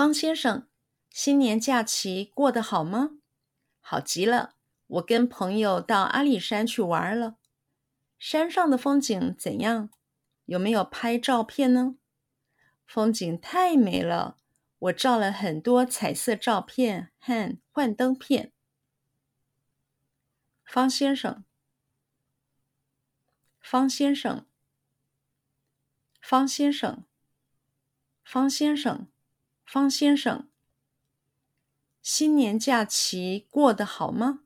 方先生，新年假期过得好吗？好极了，我跟朋友到阿里山去玩了。山上的风景怎样？有没有拍照片呢？风景太美了，我照了很多彩色照片和幻灯片。方先生，方先生，方先生，方先生。方先生，新年假期过得好吗？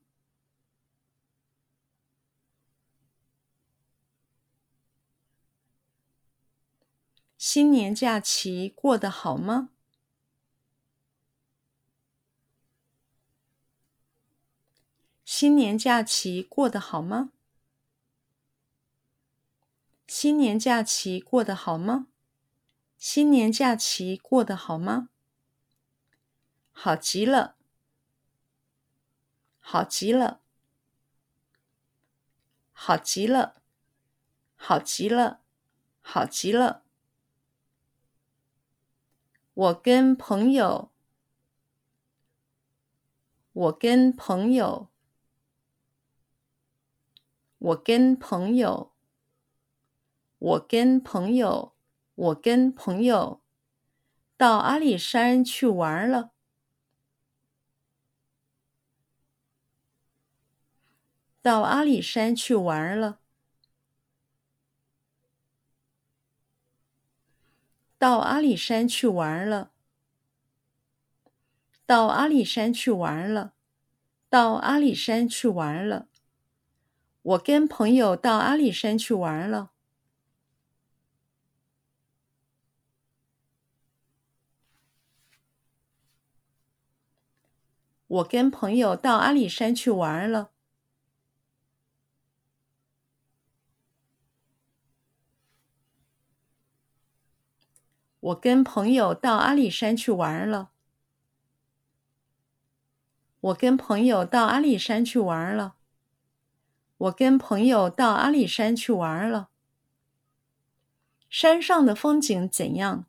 新年假期过得好吗？新年假期过得好吗？新年假期过得好吗？新年假期过得好吗？好极了，好极了，好极了，好极了，好极了。我跟朋友，我跟朋友，我跟朋友，我跟朋友，我跟朋友到阿里山去玩了。到阿里山去玩了。到阿里山去玩了。到阿里山去玩了。到阿里山去玩了。我跟朋友到阿里山去玩了。我跟朋友到阿里山去玩了。我跟朋友到阿里山去玩了。我跟朋友到阿里山去玩了。我跟朋友到阿里山去玩了。山上的风景怎样？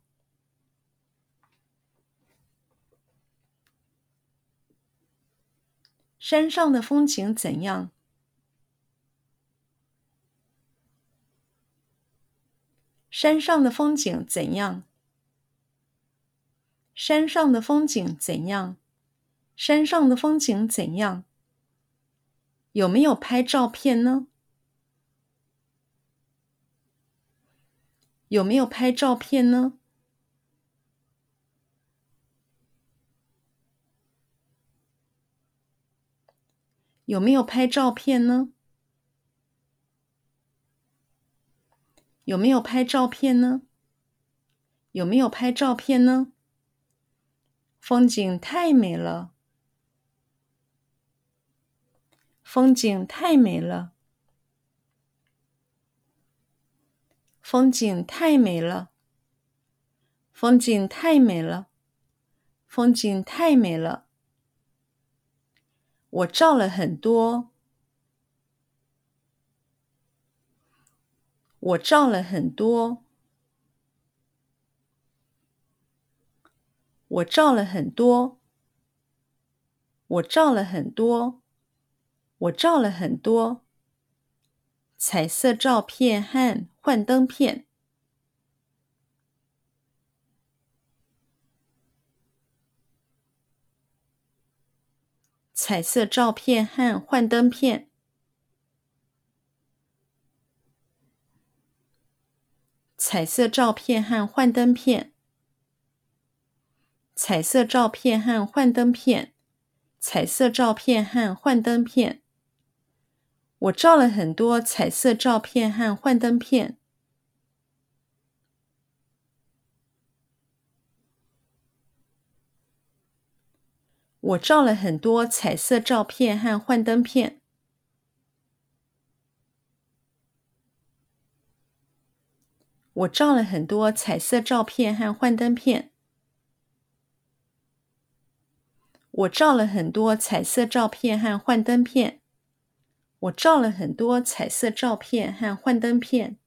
山上的风景怎样？山上的风景怎样？山上的风景怎样？山上的风景怎样？有没有拍照片呢？有没有拍照片呢？有没有拍照片呢？有没有拍照片呢？有没有拍照片呢？风景太美了，风景太美了，风景太美了，风景太美了，风景太美了。我照了很多，我照了很多。我照了很多，我照了很多，我照了很多彩色照片和幻灯片，彩色照片和幻灯片，彩色照片和幻灯片。彩色照片和幻灯片，彩色照片和幻灯片。我照了很多彩色照片和幻灯片。我照了很多彩色照片和幻灯片。我照了很多彩色照片和幻灯片。我照了很多彩色照片和幻灯片。我照了很多彩色照片和幻灯片。